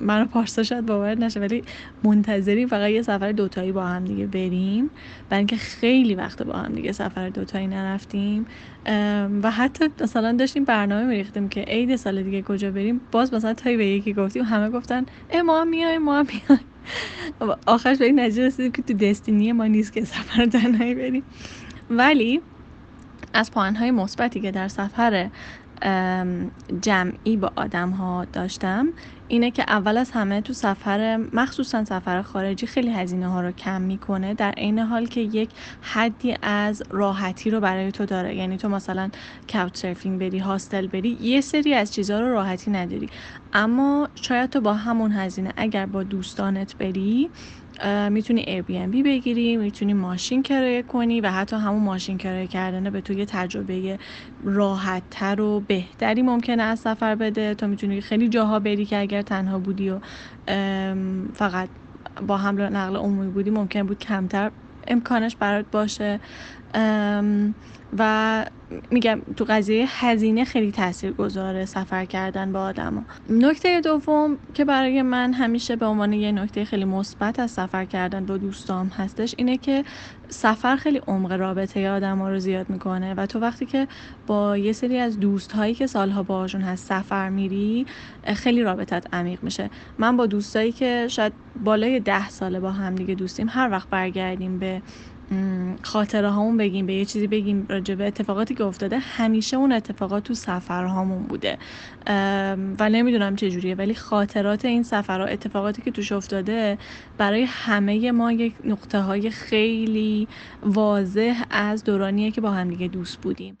منو پارسا شاید باور نشه ولی منتظریم فقط یه سفر دوتایی با هم دیگه بریم. برای اینکه خیلی وقت با هم دیگه سفر دوتایی نرفتیم. و حتی مثلا داشتیم برنامه میریختیم که عید سال دیگه کجا بریم. باز مثلا تایی به یکی گفتیم همه گفتن ای ما هم میایم ما هم میایم. [laughs] آخرش به این نتیجه رسیدیم که تو دستینی ما نیست که سفر تنهایی بریم ولی از پوانهای مثبتی که در سفر جمعی با آدم ها داشتم اینه که اول از همه تو سفر مخصوصا سفر خارجی خیلی هزینه ها رو کم می‌کنه در عین حال که یک حدی از راحتی رو برای تو داره. یعنی تو مثلا کاوچ سرفینگ بری هاستل بری یه سری از چیزها رو راحتی نداری. اما شاید تو با همون هزینه اگر با دوستانت بری می‌تونی بی بگیری می‌تونی ماشین کرایه کنی و حتی همون ماشین کرایه کردن به تو یه تجربه راحت تر و بهتری ممکنه از سفر بده. تو می‌تونی خیلی جاها بری که اگر تنها بودی و فقط با حمل و نقل عمومی بودی ممکن بود کمتر امکانش برات باشه. و میگم تو قضیه هزینه خیلی تاثیر گذاره سفر کردن با آدما. نکته دوم که برای من همیشه به عنوان یه نکته خیلی مثبت از سفر کردن با دوستام هستش اینه که سفر خیلی عمق رابطه آدم ها رو زیاد می‌کنه و تو وقتی که با یه سری از دوست هایی که سالها باهاشون هست سفر میری خیلی رابطت عمیق میشه. من با دوستایی که شاید بالای ده ساله با هم دیگه دوستیم هر وقت برگردیم به خاطره هامون بگیم به یه چیزی بگیم راجع به اتفاقاتی که افتاده همیشه اون اتفاقات تو سفرهامون بوده. و نمی‌دونم چجوریه ولی خاطرات این سفرها اتفاقاتی که توش افتاده برای همه ما یک نقطه های خیلی واضح از دورانیه که با همدیگه دوست بودیم.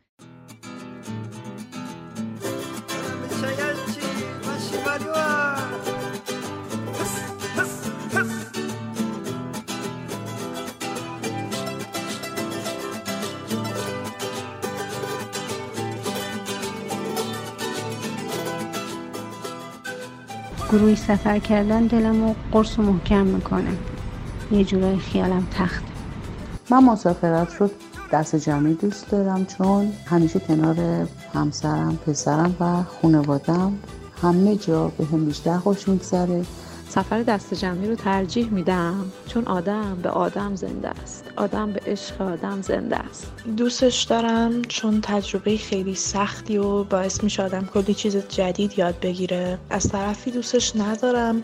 گروهی سفر کردن دلم رو قرص و محکم می‌کنه. یه جورای خیالم تخت. من مسافرت رو دست جمعی دوست دارم چون همیشه کنار همسرم پسرم و خانوادم همه جا به هم بیشتر خوش میگذره. سفر دست جمعی رو ترجیح میدم چون آدم به آدم زنده است. آدم به عشق آدم زنده است. دوستش دارم چون تجربه خیلی سختی و باعث میشه آدم کلی چیز جدید یاد بگیره. از طرفی دوستش ندارم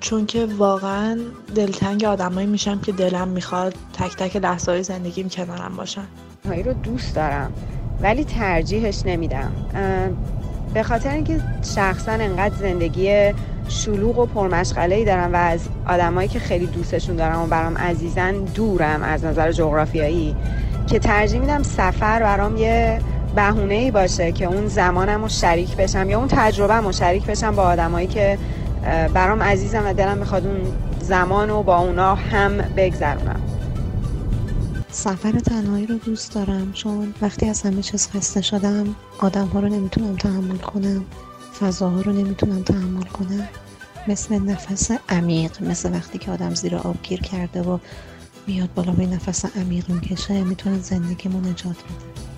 چون که واقعا دلتنگ آدمایی میشم که دلم می‌خواد تک تک لحظه های زندگیم کنارم باشن. هایی رو دوست دارم ولی ترجیحش نمیدم. به خاطر اینکه شخصا انقدر زندگی شلوغ و پرمشغله ای دارم و از آدمایی که خیلی دوستشون دارم و برام عزیزن دورم از نظر جغرافیایی که ترجیح میدم سفر برام یه بهونه ای باشه که اون زمانم رو شریک بشم یا اون تجربه رو شریک بشم با آدمایی که برام عزیزم و دلم می‌خواد اون زمان رو با اونا هم بگذرونم. سفر تنهایی رو دوست دارم چون وقتی از همه چیز خسته شدم آدم ها رو نمی‌تونم تحمل کنم فضاها رو نمی‌تونم تحمل کنم. مثل نفس عمیق مثل وقتی که آدم زیر آب گیر کرده و میاد بالا به نفس عمیق می‌کشه می‌تونه زندگیمو نجات بده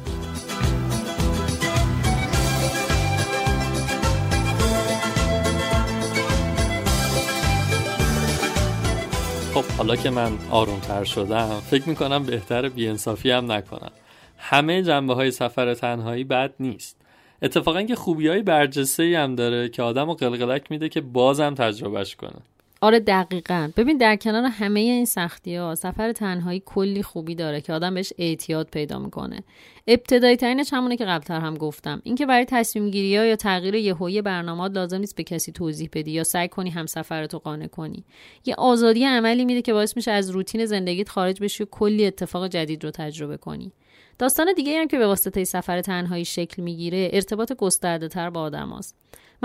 خب حالا که من آرومتر شدم فکر می‌کنم بهتر بیانصافی هم نکنم. همه جنبه های سفر تنهایی بد نیست. اتفاقا که خوبی های برجسته هم داره که آدم رو قلقلک میده که بازم تجربهش کنه. آره دقیقا. ببین در کنار همه این سختی ها سفر تنهایی کلی خوبی داره که آدم بهش اعتیاد پیدا می‌کنه. ابتدایی ترینش همونه که قبلتر هم گفتم اینکه برای تصمیم گیری ها یا تغییر یهویی برنامه لازم نیست به کسی توضیح بدی یا سعی کنی هم سفرتو قانع کنی. یه آزادی عملی میده که باعث میشه از روتین زندگیت خارج بشی و کلی اتفاق جدید رو تجربه کنی. داستان دیگه هم که به واسطه سفر تنهایی شکل می‌گیره ارتباط گسترده تر با آدم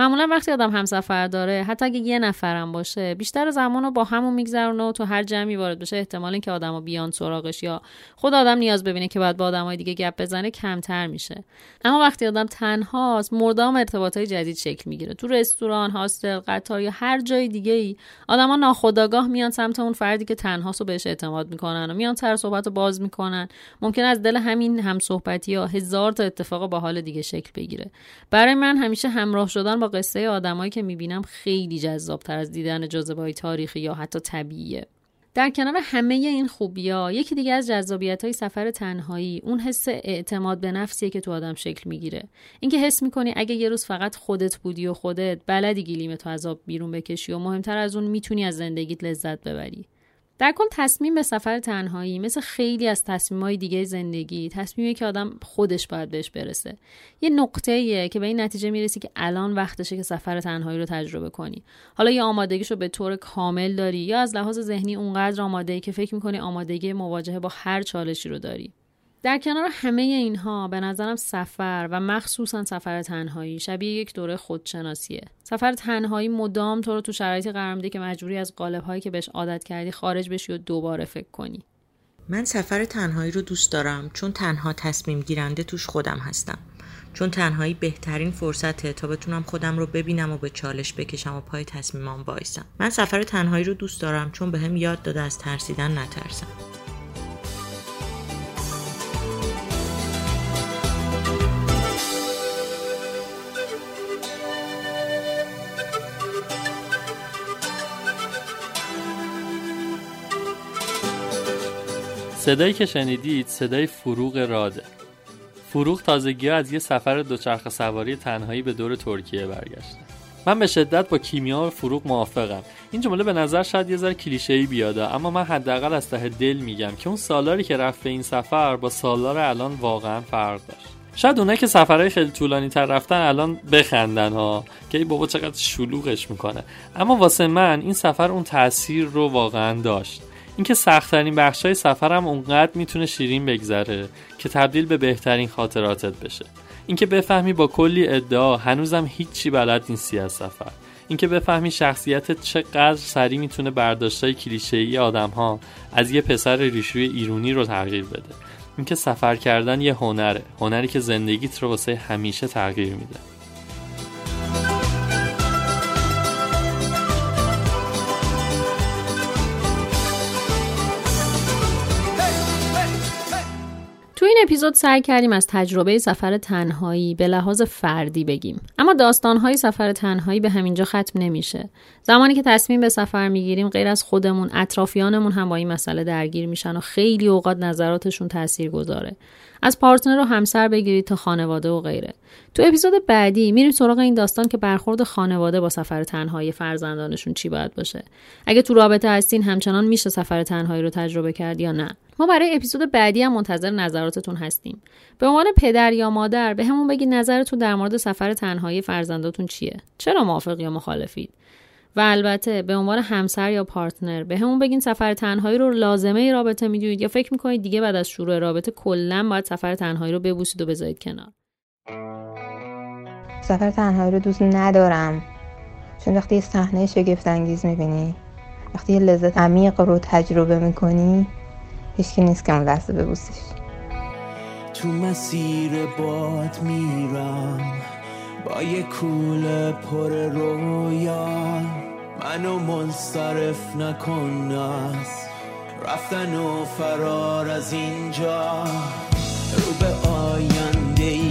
معمولا وقتی آدم همسفر داره حتی اگه یه نفرم باشه بیشتر زمان رو با همون میگذرونه و تو هر جمعی وارد بشه احتمال اینکه آدما بیان سراغش یا خود آدم نیاز ببینه که باید با آدمای دیگه گپ بزنه کمتر میشه. اما وقتی آدم تنهاست مردام ارتباطای جدید شکل می‌گیره. تو رستوران هاستل قطار یا هر جای دیگه ای آدما ناخودآگاه میان سمت اون فردی که تنهاست و بهش اعتماد می‌کنن و میان سر صحبت رو باز می‌کنن. ممکن از دل همین هم صحبتی یا هزار تا اتفاق با حال دیگه شکل بگیره. برای من همیشه همراه شدن با قصه آدمایی که می‌بینم خیلی جذابتر از دیدن جاذبه تاریخی یا حتی طبیعیه. در کنار همه این خوبی ها یکی دیگه از جذابیت های سفر تنهایی اون حس اعتماد به نفسیه که تو آدم شکل می‌گیره. اینکه حس می‌کنی اگه یه روز فقط خودت بودی و خودت بلدی گلیم تو از بیرون بکشی و مهمتر از اون می‌تونی از زندگیت لذت ببری. در کل تصمیم به سفر تنهایی مثل خیلی از تصمیمهای دیگه زندگی تصمیمی که آدم خودش باید بهش برسه. یه نقطه که به این نتیجه می‌رسی که الان وقتشه که سفر تنهایی رو تجربه کنی. حالا یا آمادگیش رو به طور کامل داری یا از لحاظ ذهنی اونقدر آماده ای که فکر می‌کنی آمادگی مواجهه با هر چالشی رو داری؟ در کنار همه اینها به نظرم سفر و مخصوصا سفر تنهایی شبیه یک دوره خودشناسیه. سفر تنهایی مدام تو رو تو شرایطی قرار میده که مجبوری از قالب هایی که بهش عادت کردی خارج بشی و دوباره فکر کنی. من سفر تنهایی رو دوست دارم چون تنها تصمیم گیرنده توش خودم هستم. چون تنهایی بهترین فرصته تا بتونم خودم رو ببینم و به چالش بکشم و پای تصمیمام وایسم. من سفر تنهایی رو دوست دارم چون بهم به یاد داده از ترسیدن نترسم. صدایی که شنیدید صدای فروغ راده فروغ تازگی از یه سفر دوچرخه سواری تنهایی به دور ترکیه برگشته. من به شدت با کیمیا و فروغ موافقم. این جمله به نظر شاید یه ذره کلیشه‌ای بیاده اما من حداقل از ته دل میگم که اون سالاری که رفت به این سفر با سالار الان واقعا فرق داشت. شاید اونایی که سفرهای خیلی طولانی تر رفتن الان بخندن ها که ای بابا چقدر شلوغش می‌کنه. اما واسه من این سفر اون تاثیر رو واقعا داشت. اینکه سختترین بخش های سفرم اونقدر می‌تونه شیرین بگذره که تبدیل به بهترین خاطراتت بشه. اینکه بفهمی با کلی ادعا هنوزم هیچی بلد نیستی از سفر. اینکه بفهمی شخصیتت چقدر سریع می‌تونه برداشتای کلیشه‌ای آدم ها از یه پسر ریشوی ایرونی رو تغییر بده. اینکه سفر کردن یه هنره هنری که زندگیت رو واسه همیشه تغییر میده. اپیزود سعی کردیم از تجربه سفر تنهایی به لحاظ فردی بگیم. اما داستانهای سفر تنهایی به همینجا ختم نمیشه. زمانی که تصمیم به سفر می‌گیریم غیر از خودمون اطرافیانمون هم با این مسئله درگیر میشن و خیلی اوقات نظراتشون تاثیر گذاره از پارتنر و همسر بگیرید تا خانواده و غیره. تو اپیزود بعدی میریم سراغ این داستان که برخورد خانواده با سفر تنهایی فرزندانشون چی باید باشه. اگه تو رابطه هستین همچنان میشه سفر تنهایی رو تجربه کرد یا نه؟ ما برای اپیزود بعدی هم منتظر نظراتتون هستیم. به عنوان پدر یا مادر به همون بگید نظرتون در مورد سفر تنهایی فرزنداتون چیه؟ چرا موافق یا مخالفید؟ و البته به عنوان همسر یا پارتنر به همون بگین سفر تنهایی رو لازمه رابطه می‌دونید یا فکر می‌کنید دیگه بعد از شروع رابطه کلا باید سفر تنهایی رو ببوسید و بذارید کنار؟ سفر تنهایی رو دوست ندارم. چون وقتی یه صحنه شگفت انگیز می‌بینی وقتی یه لذت عمیق رو تجربه می‌کنی هیچکی نیست که اون لحظه ببوسیش. تو مسیر باد میرم. با یه کوله پر رویا. منو منصرف نکن از رفتن و فرار از اینجا. رو به آینده